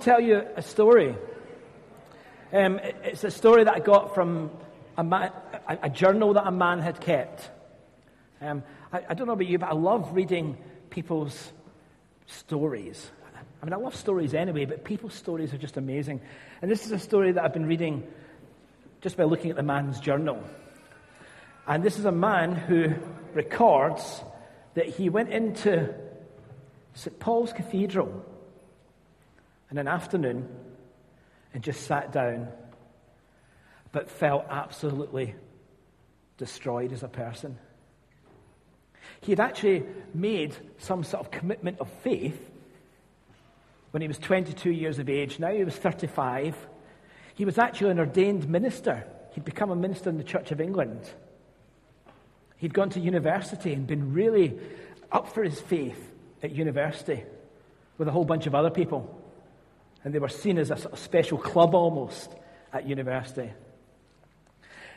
tell you a story. Um, it's a story that I got from a, a, a journal that a man had kept. Um, I, I don't know about you, but I love reading people's stories. I mean, I love stories anyway, but people's stories are just amazing. And this is a story that I've been reading just by looking at the man's journal. And this is a man who records that he went into St. Paul's Cathedral in an afternoon and just sat down, but felt absolutely destroyed as a person. He had actually made some sort of commitment of faith when he was 22 years of age. Now he was 35. He was actually an ordained minister. He'd become a minister in the Church of England. He'd gone to university and been really up for his faith at university with a whole bunch of other people. And they were seen as a sort of special club almost at university.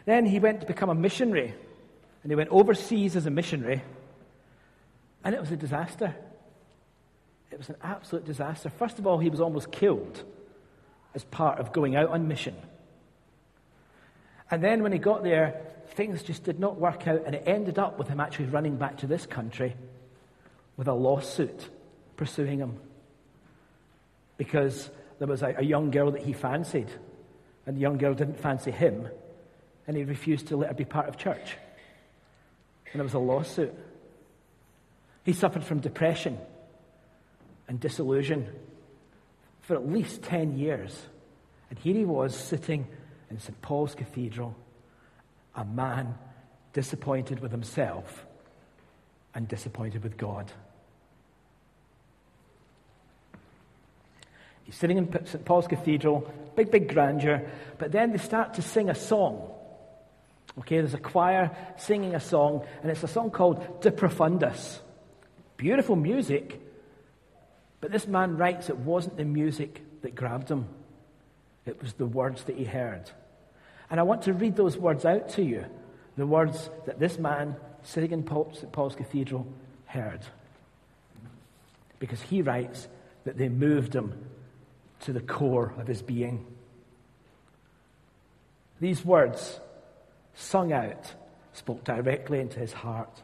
Then he went to become a missionary. And he went overseas as a missionary. And it was a disaster. It was an absolute disaster. First of all, he was almost killed as part of going out on mission. And then when he got there, things just did not work out, and it ended up with him actually running back to this country with a lawsuit pursuing him. Because there was a, a young girl that he fancied, and the young girl didn't fancy him, and he refused to let her be part of church. And there was a lawsuit. He suffered from depression and disillusion for at least 10 years. And here he was sitting in St. Paul's Cathedral, a man disappointed with himself and disappointed with God. He's sitting in St. Paul's Cathedral, big, big grandeur, but then they start to sing a song. Okay, there's a choir singing a song, and it's a song called De Profundis. Beautiful music, but this man writes it wasn't the music that grabbed him, it was the words that he heard. And I want to read those words out to you the words that this man sitting in St. Paul's Cathedral heard. Because he writes that they moved him to the core of his being. These words, sung out, spoke directly into his heart.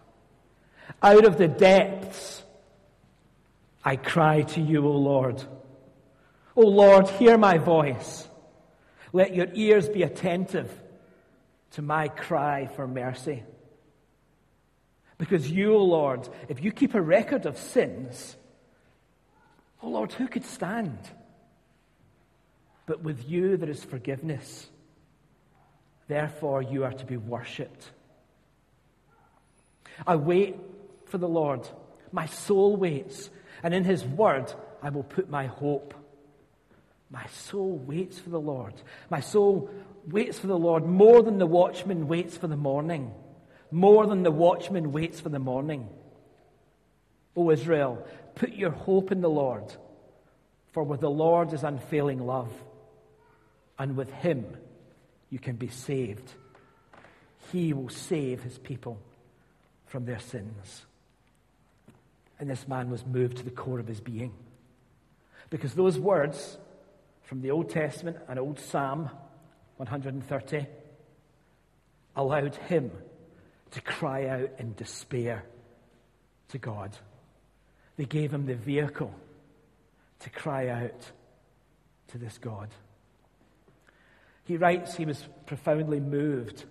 Out of the depths, I cry to you, O Lord. O Lord, hear my voice. Let your ears be attentive to my cry for mercy. Because you, O Lord, if you keep a record of sins, O Lord, who could stand? But with you there is forgiveness. Therefore, you are to be worshipped. I wait for the Lord. My soul waits, and in his word I will put my hope. My soul waits for the Lord. My soul waits for the Lord more than the watchman waits for the morning. More than the watchman waits for the morning. O Israel, put your hope in the Lord, for with the Lord is unfailing love, and with him you can be saved. He will save his people from their sins. And this man was moved to the core of his being. Because those words from the Old Testament and Old Psalm 130 allowed him to cry out in despair to God. They gave him the vehicle to cry out to this God. He writes he was profoundly moved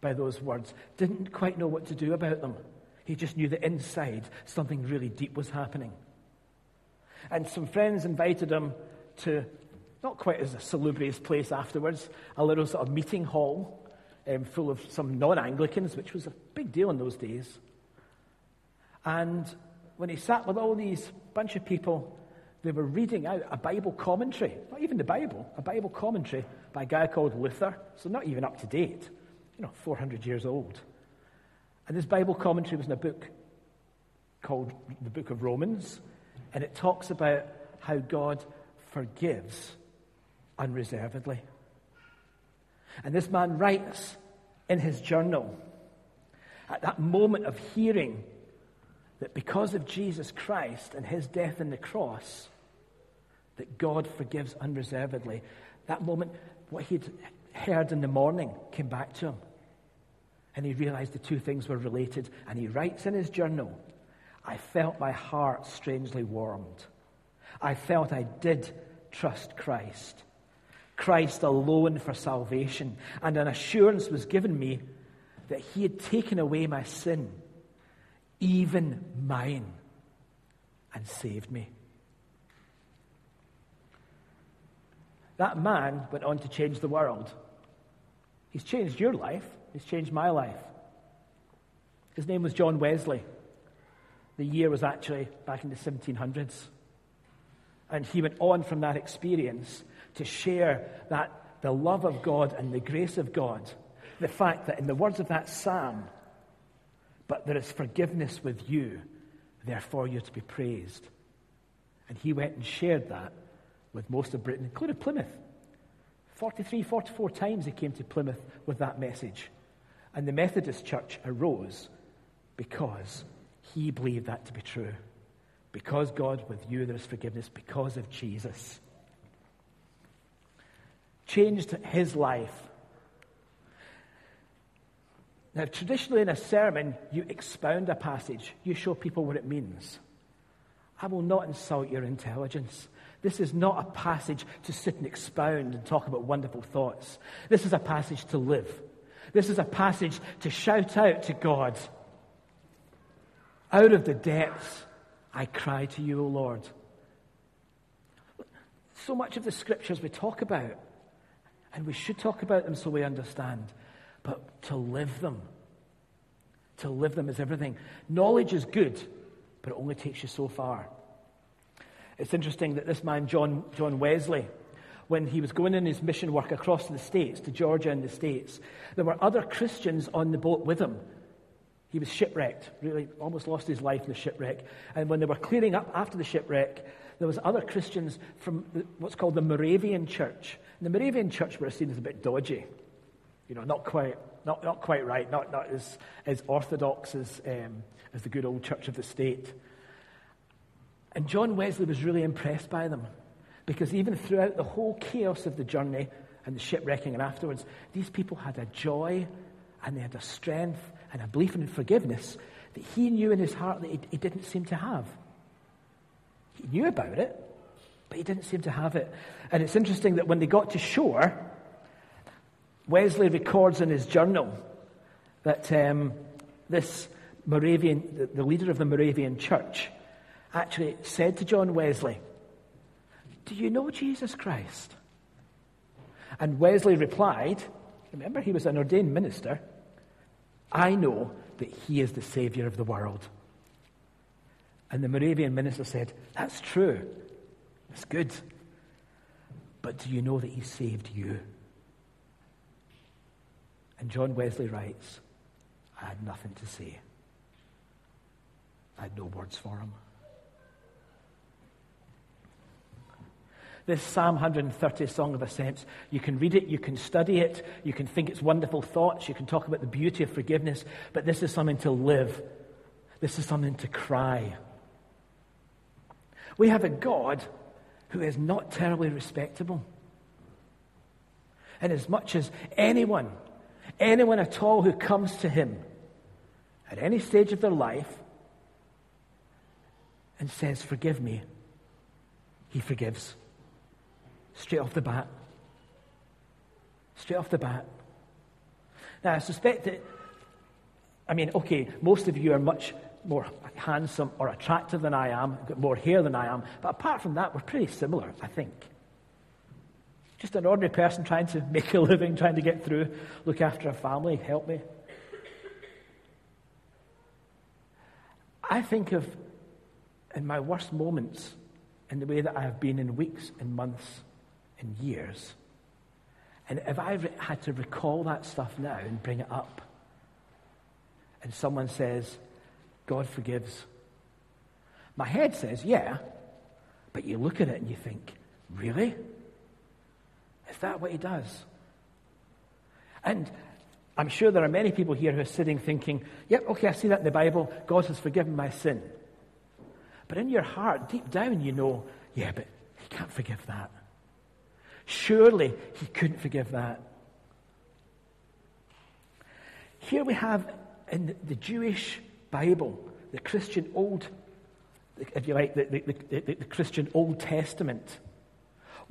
by those words, didn't quite know what to do about them. He just knew that inside something really deep was happening. And some friends invited him to, not quite as a salubrious place afterwards, a little sort of meeting hall um, full of some non Anglicans, which was a big deal in those days. And when he sat with all these bunch of people, they were reading out a Bible commentary, not even the Bible, a Bible commentary by a guy called Luther, so not even up to date, you know, 400 years old. And this Bible commentary was in a book called the Book of Romans, and it talks about how God forgives unreservedly. And this man writes in his journal at that moment of hearing that because of Jesus Christ and his death on the cross, that God forgives unreservedly, that moment, what he'd heard in the morning came back to him. And he realized the two things were related. And he writes in his journal I felt my heart strangely warmed. I felt I did trust Christ. Christ alone for salvation. And an assurance was given me that he had taken away my sin, even mine, and saved me. That man went on to change the world. He's changed your life, he's changed my life. His name was John Wesley. The year was actually back in the 1700s. And he went on from that experience to share that the love of God and the grace of God, the fact that in the words of that psalm, but there is forgiveness with you, therefore you're to be praised. And he went and shared that with most of Britain, including Plymouth. 43, 44 times he came to Plymouth with that message. And the Methodist Church arose because he believed that to be true. Because God, with you, there is forgiveness because of Jesus. Changed his life. Now, traditionally in a sermon, you expound a passage, you show people what it means. I will not insult your intelligence. This is not a passage to sit and expound and talk about wonderful thoughts. This is a passage to live. This is a passage to shout out to God. Out of the depths, I cry to you, O Lord. So much of the scriptures we talk about, and we should talk about them so we understand, but to live them, to live them is everything. Knowledge is good, but it only takes you so far. It's interesting that this man, John, John Wesley, when he was going in his mission work across the States, to Georgia and the States, there were other Christians on the boat with him. He was shipwrecked, really almost lost his life in the shipwreck. And when they were clearing up after the shipwreck, there was other Christians from what's called the Moravian Church. And the Moravian Church were seen as a bit dodgy, you know, not quite, not, not quite right, not, not as, as orthodox as, um, as the good old Church of the State. And John Wesley was really impressed by them because even throughout the whole chaos of the journey and the shipwrecking and afterwards, these people had a joy and they had a strength and a belief in forgiveness that he knew in his heart that he, he didn't seem to have. He knew about it, but he didn't seem to have it. And it's interesting that when they got to shore, Wesley records in his journal that um, this Moravian, the, the leader of the Moravian church, actually said to John Wesley, Do you know Jesus Christ? And Wesley replied, Remember, he was an ordained minister. I know that he is the Savior of the world. And the Moravian minister said, That's true. That's good. But do you know that he saved you? And John Wesley writes, I had nothing to say. I had no words for him. This Psalm 130 Song of Ascents, you can read it, you can study it, you can think it's wonderful thoughts, you can talk about the beauty of forgiveness, but this is something to live. This is something to cry. We have a God who is not terribly respectable. And as much as anyone, anyone at all who comes to him at any stage of their life and says, Forgive me, he forgives. Straight off the bat. Straight off the bat. Now, I suspect that, I mean, okay, most of you are much more handsome or attractive than I am, got more hair than I am, but apart from that, we're pretty similar, I think. Just an ordinary person trying to make a living, trying to get through, look after a family, help me. I think of, in my worst moments, in the way that I have been in weeks and months in years. And if I had to recall that stuff now and bring it up, and someone says, God forgives, my head says, yeah, but you look at it and you think, really? Is that what he does? And I'm sure there are many people here who are sitting thinking, yep, okay, I see that in the Bible. God has forgiven my sin. But in your heart, deep down, you know, yeah, but he can't forgive that. Surely he couldn't forgive that. Here we have in the Jewish Bible, the Christian Old, if you like, the, the, the, the, Christian Old Testament,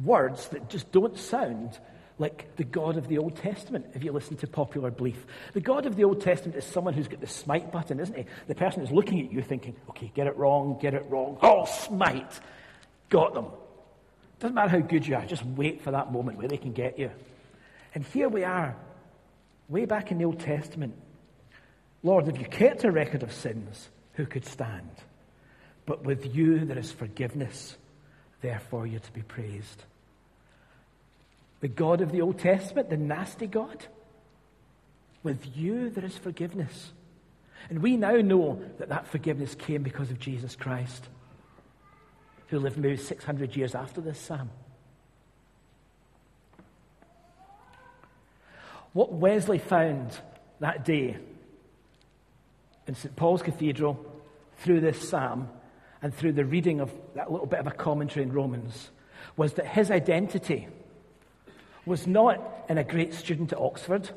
words that just don't sound like the God of the Old Testament, if you listen to popular belief. The God of the Old Testament is someone who's got the smite button, isn't he? The person who's looking at you thinking, okay, get it wrong, get it wrong. Oh, smite! Got them. Doesn't matter how good you are, just wait for that moment where they can get you. And here we are, way back in the Old Testament. Lord, if you kept a record of sins, who could stand? But with you there is forgiveness, therefore you're to be praised. The God of the Old Testament, the nasty God, with you there is forgiveness. And we now know that that forgiveness came because of Jesus Christ, who lived maybe 600 years after this psalm. What Wesley found that day in St. Paul's Cathedral through this psalm and through the reading of that little bit of a commentary in Romans was that his identity was not in a great student at Oxford,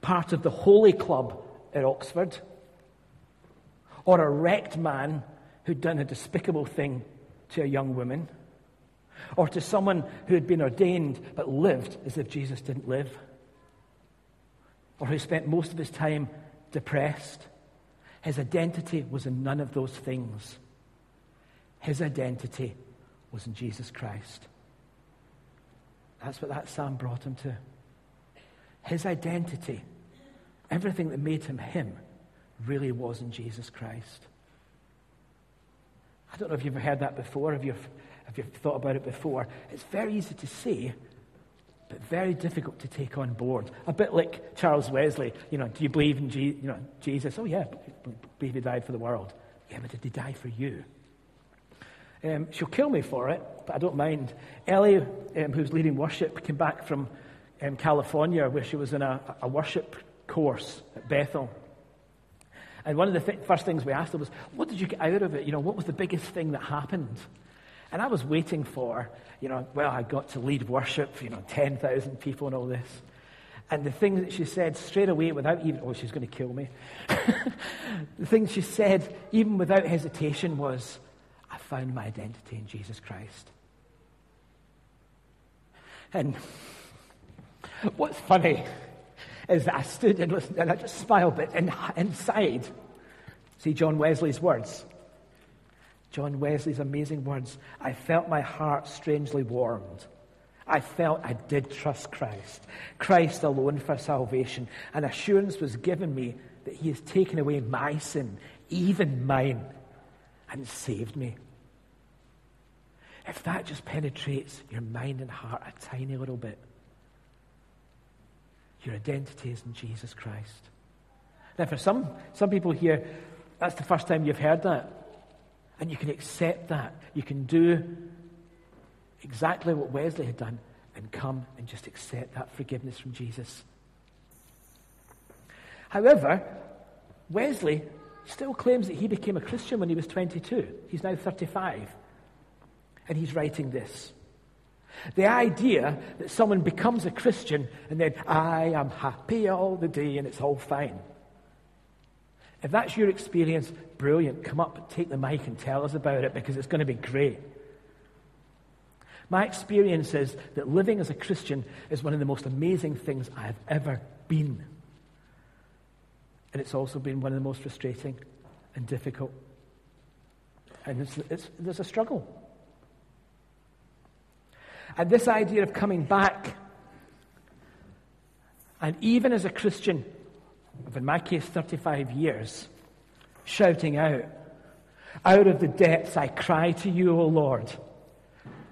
part of the Holy Club at Oxford, or a wrecked man who'd done a despicable thing to a young woman, or to someone who had been ordained but lived as if Jesus didn't live, or who spent most of his time depressed his identity was in none of those things. His identity was in Jesus Christ. That's what that psalm brought him to. His identity, everything that made him him, really was in Jesus Christ. I don't know if you've ever heard that before, if you've, if you've thought about it before. It's very easy to say, but very difficult to take on board. A bit like Charles Wesley, you know, do you believe in Je- you know, Jesus? Oh, yeah, believe he died for the world. Yeah, but did he die for you? Um, she'll kill me for it, but I don't mind. Ellie, um, who's leading worship, came back from um, California where she was in a, a, worship course at Bethel. And one of the th- first things we asked her was, What did you get out of it? You know, what was the biggest thing that happened? And I was waiting for, you know, well, I got to lead worship, you know, 10,000 people and all this. And the thing that she said straight away, without even, oh, she's going to kill me. the thing she said, even without hesitation, was, I found my identity in Jesus Christ. And what's funny is that I stood and listened and I just smiled, but in, inside, see John Wesley's words. John Wesley's amazing words. I felt my heart strangely warmed. I felt I did trust Christ, Christ alone for salvation. An assurance was given me that He has taken away my sin, even mine, and saved me. If that just penetrates your mind and heart a tiny little bit, your identity is in Jesus Christ. Now, for some, some people here, that's the first time you've heard that. And you can accept that. You can do exactly what Wesley had done and come and just accept that forgiveness from Jesus. However, Wesley still claims that he became a Christian when he was 22. He's now 35. And he's writing this. The idea that someone becomes a Christian and then, I am happy all the day and it's all fine. If that's your experience, brilliant. Come up, take the mic, and tell us about it because it's going to be great. My experience is that living as a Christian is one of the most amazing things I have ever been. And it's also been one of the most frustrating and difficult. And it's, it's, there's a struggle. And this idea of coming back, and even as a Christian, of, in my case, 35 years, shouting out, Out of the depths I cry to you, O Lord.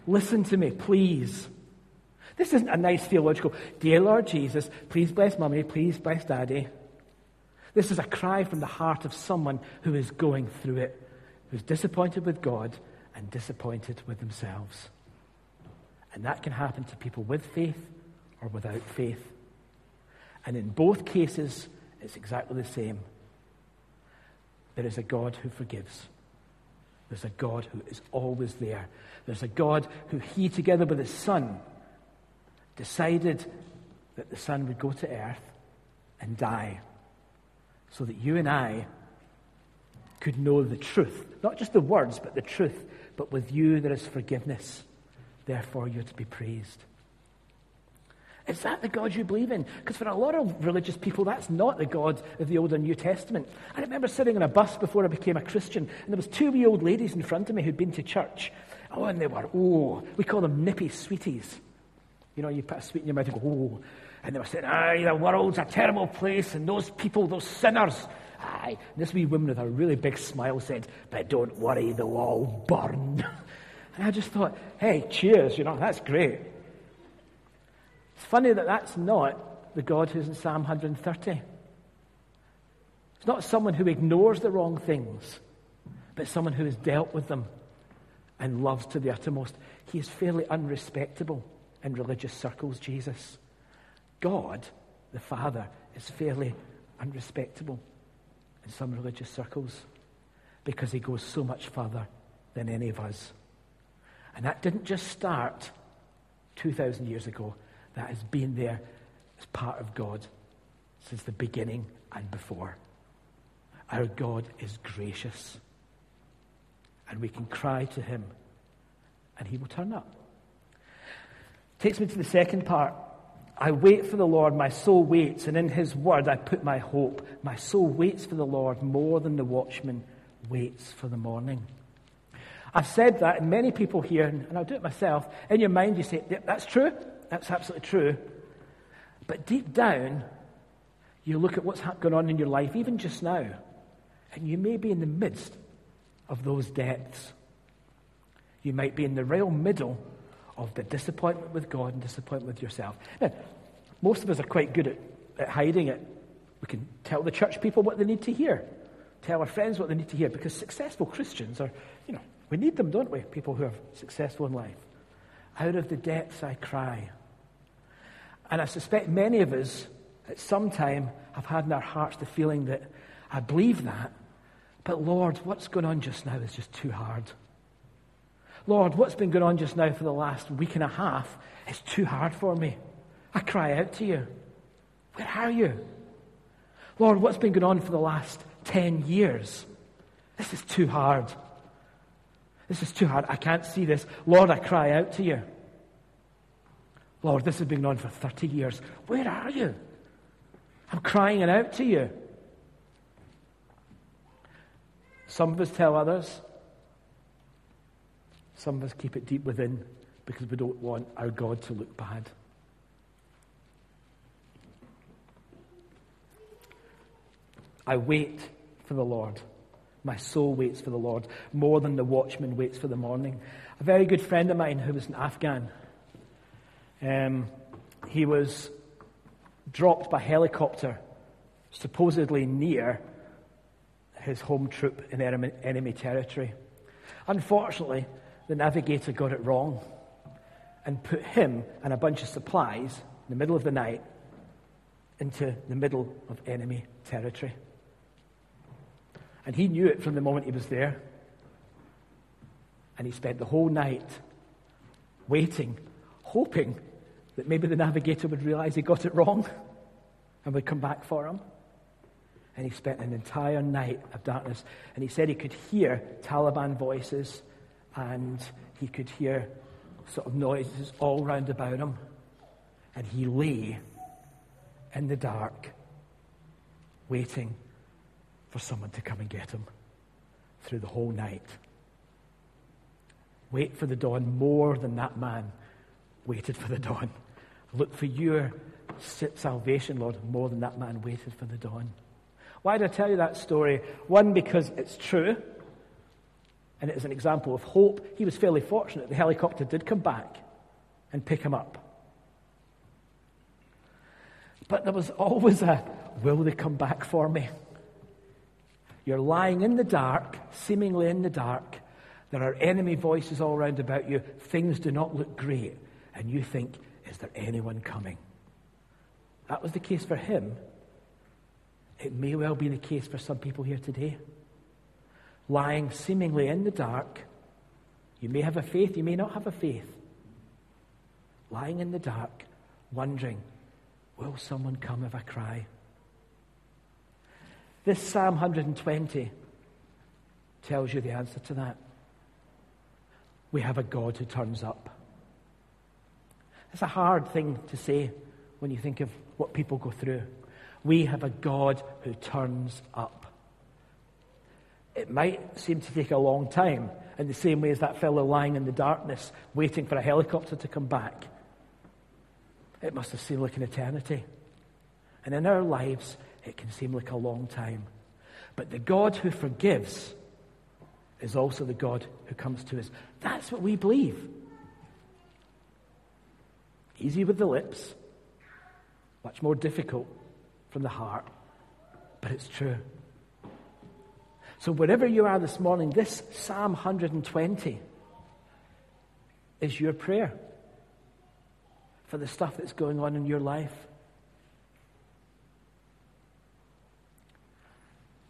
Listen to me, please. This isn't a nice theological, Dear Lord Jesus, please bless mummy, please bless daddy. This is a cry from the heart of someone who is going through it, who's disappointed with God and disappointed with themselves. And that can happen to people with faith or without faith. And in both cases, it's exactly the same. There is a God who forgives. There's a God who is always there. There's a God who He, together with His Son, decided that the Son would go to earth and die so that you and I could know the truth. Not just the words, but the truth. But with you there is forgiveness. Therefore, you're to be praised. Is that the God you believe in? Because for a lot of religious people, that's not the God of the Old and New Testament. I remember sitting on a bus before I became a Christian, and there was two wee old ladies in front of me who'd been to church. Oh, and they were, oh, we call them nippy sweeties. You know, you put a sweet in your mouth and go, oh. And they were saying, aye, the world's a terrible place, and those people, those sinners, aye. And this wee woman with a really big smile said, but don't worry, they'll all burn. And I just thought, hey, cheers, you know, that's great. It's funny that that's not the God who's in Psalm 130. It's not someone who ignores the wrong things, but someone who has dealt with them and loves to the uttermost. He is fairly unrespectable in religious circles, Jesus. God, the Father, is fairly unrespectable in some religious circles because he goes so much further than any of us. And that didn't just start 2,000 years ago that has been there as part of God since the beginning and before. Our God is gracious. And we can cry to him, and he will turn up. Takes me to the second part. I wait for the Lord, my soul waits, and in his word I put my hope. My soul waits for the Lord more than the watchman waits for the morning. I've said that, and many people here, and I'll do it myself, in your mind you say, yep, that's true. That's absolutely true. But deep down, you look at what's going on in your life, even just now, and you may be in the midst of those depths. You might be in the real middle of the disappointment with God and disappointment with yourself. Now, most of us are quite good at, at hiding it. We can tell the church people what they need to hear, tell our friends what they need to hear, because successful Christians are, you know, we need them, don't we? People who are successful in life. Out of the depths I cry. And I suspect many of us at some time have had in our hearts the feeling that I believe that, but Lord, what's going on just now is just too hard. Lord, what's been going on just now for the last week and a half is too hard for me. I cry out to you. Where are you? Lord, what's been going on for the last 10 years? This is too hard. This is too hard. I can't see this. Lord, I cry out to you. Lord, this has been on for 30 years. Where are you? I'm crying it out to you. Some of us tell others. Some of us keep it deep within because we don't want our God to look bad. I wait for the Lord. My soul waits for the Lord more than the watchman waits for the morning. A very good friend of mine who was an Afghan um, he was dropped by helicopter, supposedly near his home troop in enemy, enemy territory. Unfortunately, the navigator got it wrong and put him and a bunch of supplies in the middle of the night into the middle of enemy territory. And he knew it from the moment he was there. And he spent the whole night waiting, hoping that maybe the navigator would realize he got it wrong and would come back for him. And he spent an entire night of darkness. And he said he could hear Taliban voices and he could hear sort of noises all round about him. And he lay in the dark, waiting for someone to come and get him through the whole night. Wait for the dawn more than that man waited for the dawn. Look for your salvation, Lord, more than that man waited for the dawn. Why did I tell you that story? One, because it's true, and it is an example of hope. He was fairly fortunate. The helicopter did come back and pick him up. But there was always a will they come back for me? You're lying in the dark, seemingly in the dark. There are enemy voices all around about you. Things do not look great. And you think, is there anyone coming? That was the case for him. It may well be the case for some people here today. lying seemingly in the dark. You may have a faith, you may not have a faith. Lying in the dark, wondering, will someone come if I cry? This Psalm 120 tells you the answer to that. We have a God who turns up. It's a hard thing to say when you think of what people go through. We have a God who turns up. It might seem to take a long time, in the same way as that fellow lying in the darkness, waiting for a helicopter to come back. It must have seemed like an eternity. And in our lives, it can seem like a long time. But the God who forgives is also the God who comes to us. That's what we believe. Easy with the lips, much more difficult from the heart, but it's true. So, wherever you are this morning, this Psalm 120 is your prayer for the stuff that's going on in your life.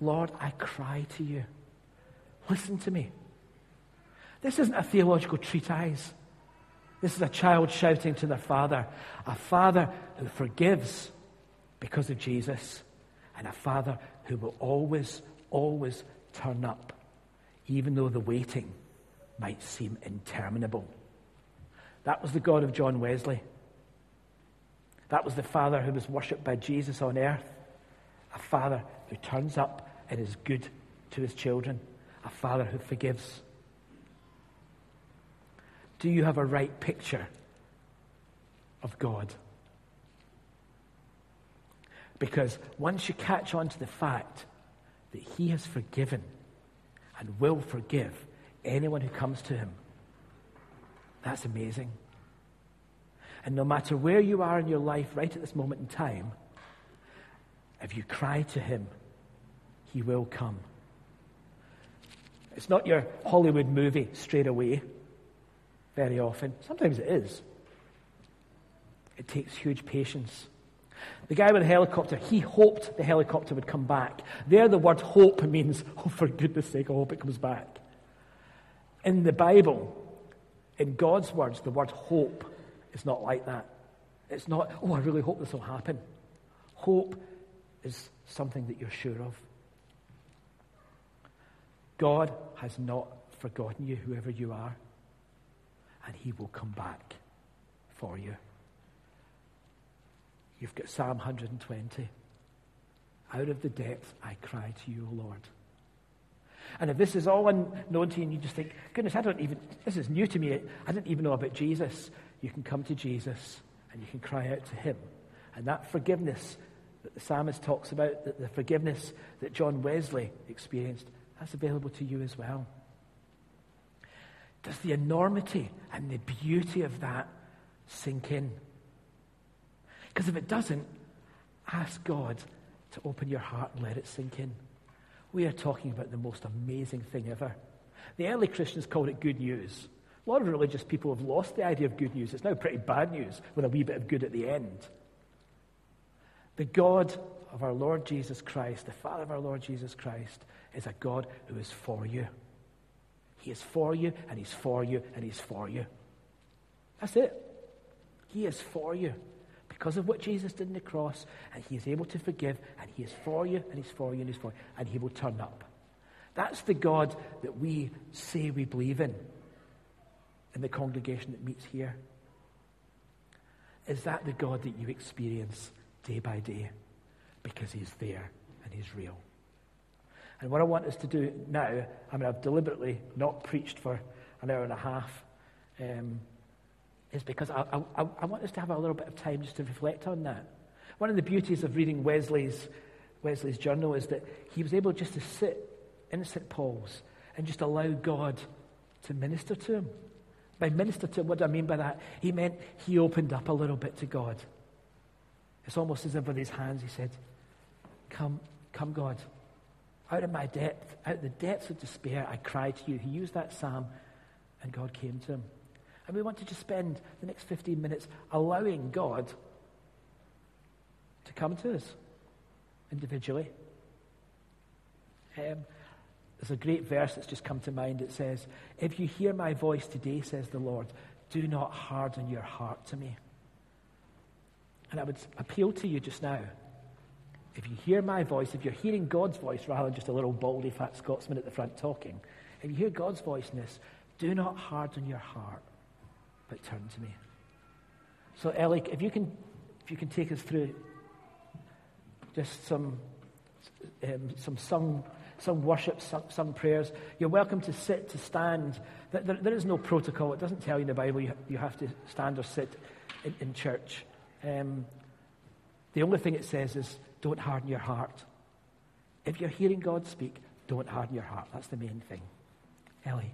Lord, I cry to you. Listen to me. This isn't a theological treatise. This is a child shouting to their father, a father who forgives because of Jesus, and a father who will always, always turn up, even though the waiting might seem interminable. That was the God of John Wesley. That was the father who was worshipped by Jesus on earth. A father who turns up and is good to his children. A father who forgives. Do you have a right picture of God? Because once you catch on to the fact that He has forgiven and will forgive anyone who comes to Him, that's amazing. And no matter where you are in your life right at this moment in time, if you cry to Him, He will come. It's not your Hollywood movie straight away very often. Sometimes it is. It takes huge patience. The guy with the helicopter, he hoped the helicopter would come back. There, the word hope means, oh, for goodness sake, I hope it comes back. In the Bible, in God's words, the word hope is not like that. It's not, oh, I really hope this will happen. Hope is something that you're sure of. God has not forgotten you, whoever you are and he will come back for you. You've got Psalm 120. Out of the depths I cry to you, O Lord. And if this is all unknown to you and you just think, goodness, I don't even, this is new to me, I didn't even know about Jesus, you can come to Jesus and you can cry out to him. And that forgiveness that the psalmist talks about, the forgiveness that John Wesley experienced, that's available to you as well. Does the enormity and the beauty of that sink in? Because if it doesn't, ask God to open your heart and let it sink in. We are talking about the most amazing thing ever. The early Christians called it good news. A lot of religious people have lost the idea of good news. It's now pretty bad news with a wee bit of good at the end. The God of our Lord Jesus Christ, the Father of our Lord Jesus Christ, is a God who is for you. He is for you, and He's for you, and He's for you. That's it. He is for you because of what Jesus did on the cross, and He is able to forgive, and He is for you, and He's for you, and He's for you, and He will turn up. That's the God that we say we believe in in the congregation that meets here. Is that the God that you experience day by day? Because He's there and He's real. And what I want us to do now, I mean, I've deliberately not preached for an hour and a half, um, is because I, I, I, want us to have a little bit of time just to reflect on that. One of the beauties of reading Wesley's, Wesley's journal is that he was able just to sit in St. Paul's and just allow God to minister to him. By minister to him, what do I mean by that? He meant he opened up a little bit to God. It's almost as if with his hands he said, Come, come, God out of my depth, out of the depths of despair, I cried to you. He used that psalm, and God came to him. And we want to just spend the next 15 minutes allowing God to come to us individually. Um, there's a great verse that's just come to mind. It says, If you hear my voice today, says the Lord, do not harden your heart to me. And I would appeal to you just now. If you hear my voice, if you're hearing God's voice rather than just a little baldy fat Scotsman at the front talking, if you hear God's voice in this, do not harden your heart, but turn to me. So, Ellie, if you can, if you can take us through just some, um, some sung, some worship, some, some, prayers. You're welcome to sit, to stand. There, there, is no protocol. It doesn't tell you in the Bible you, you have to stand or sit in, in church. Um, the only thing it says is don't harden your heart. If you're hearing God speak, don't harden your heart. That's the main thing. Ellie.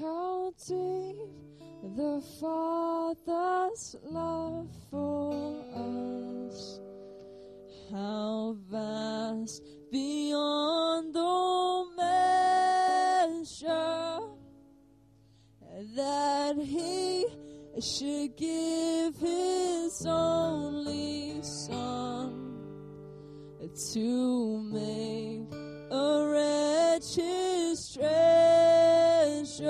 How deep the Father's love for us, how vast beyond the measure that He should give His only Son to make a wretch His treasure.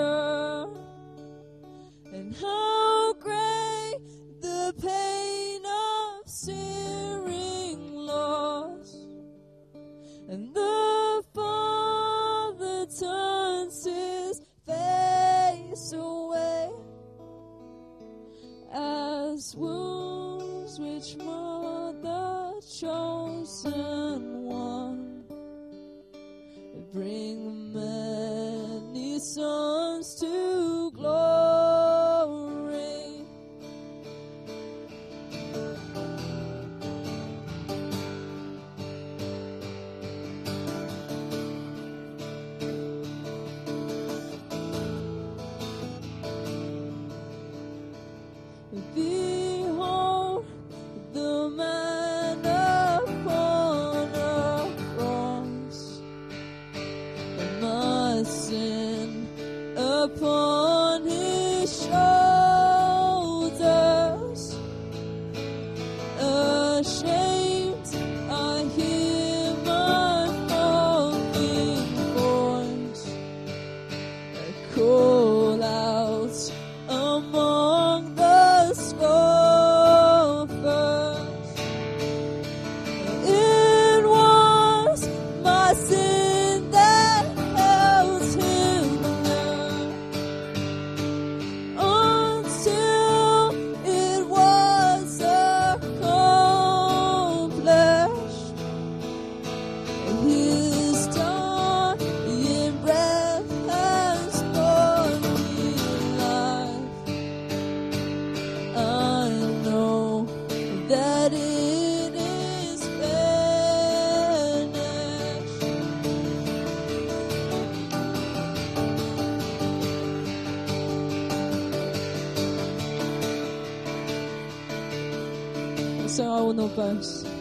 Bring So I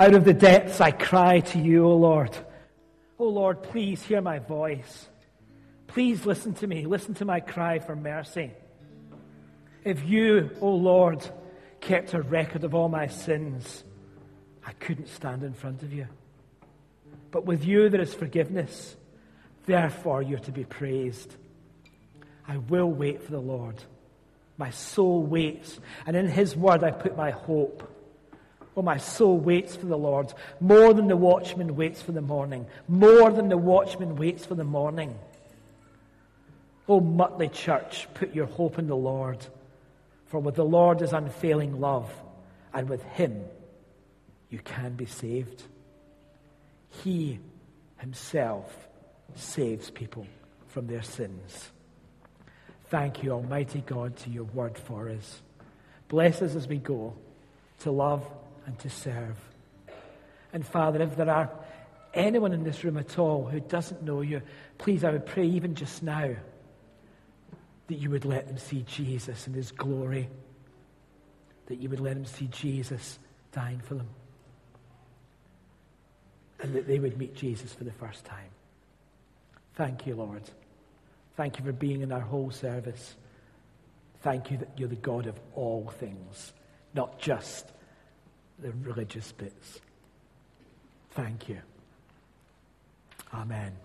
Out of the depths I cry to you, O Lord. O Lord, please hear my voice. Please listen to me. Listen to my cry for mercy. If you, O Lord, kept a record of all my sins, I couldn't stand in front of you. But with you there is forgiveness. Therefore, you're to be praised. I will wait for the Lord. My soul waits, and in his word I put my hope. Oh, my soul waits for the Lord more than the watchman waits for the morning, more than the watchman waits for the morning. Oh, Mutley Church, put your hope in the Lord, for with the Lord is unfailing love, and with him you can be saved. He himself saves people from their sins. Thank you, Almighty God, to your word for us. Bless us as we go to love and to serve. And Father, if there are anyone in this room at all who doesn't know you, please, I would pray even just now that you would let them see Jesus in his glory, that you would let them see Jesus dying for them, and that they would meet Jesus for the first time. Thank you, Lord. Thank you for being in our whole service. Thank you that you're the God of all things, not just the religious bits. Thank you. Amen.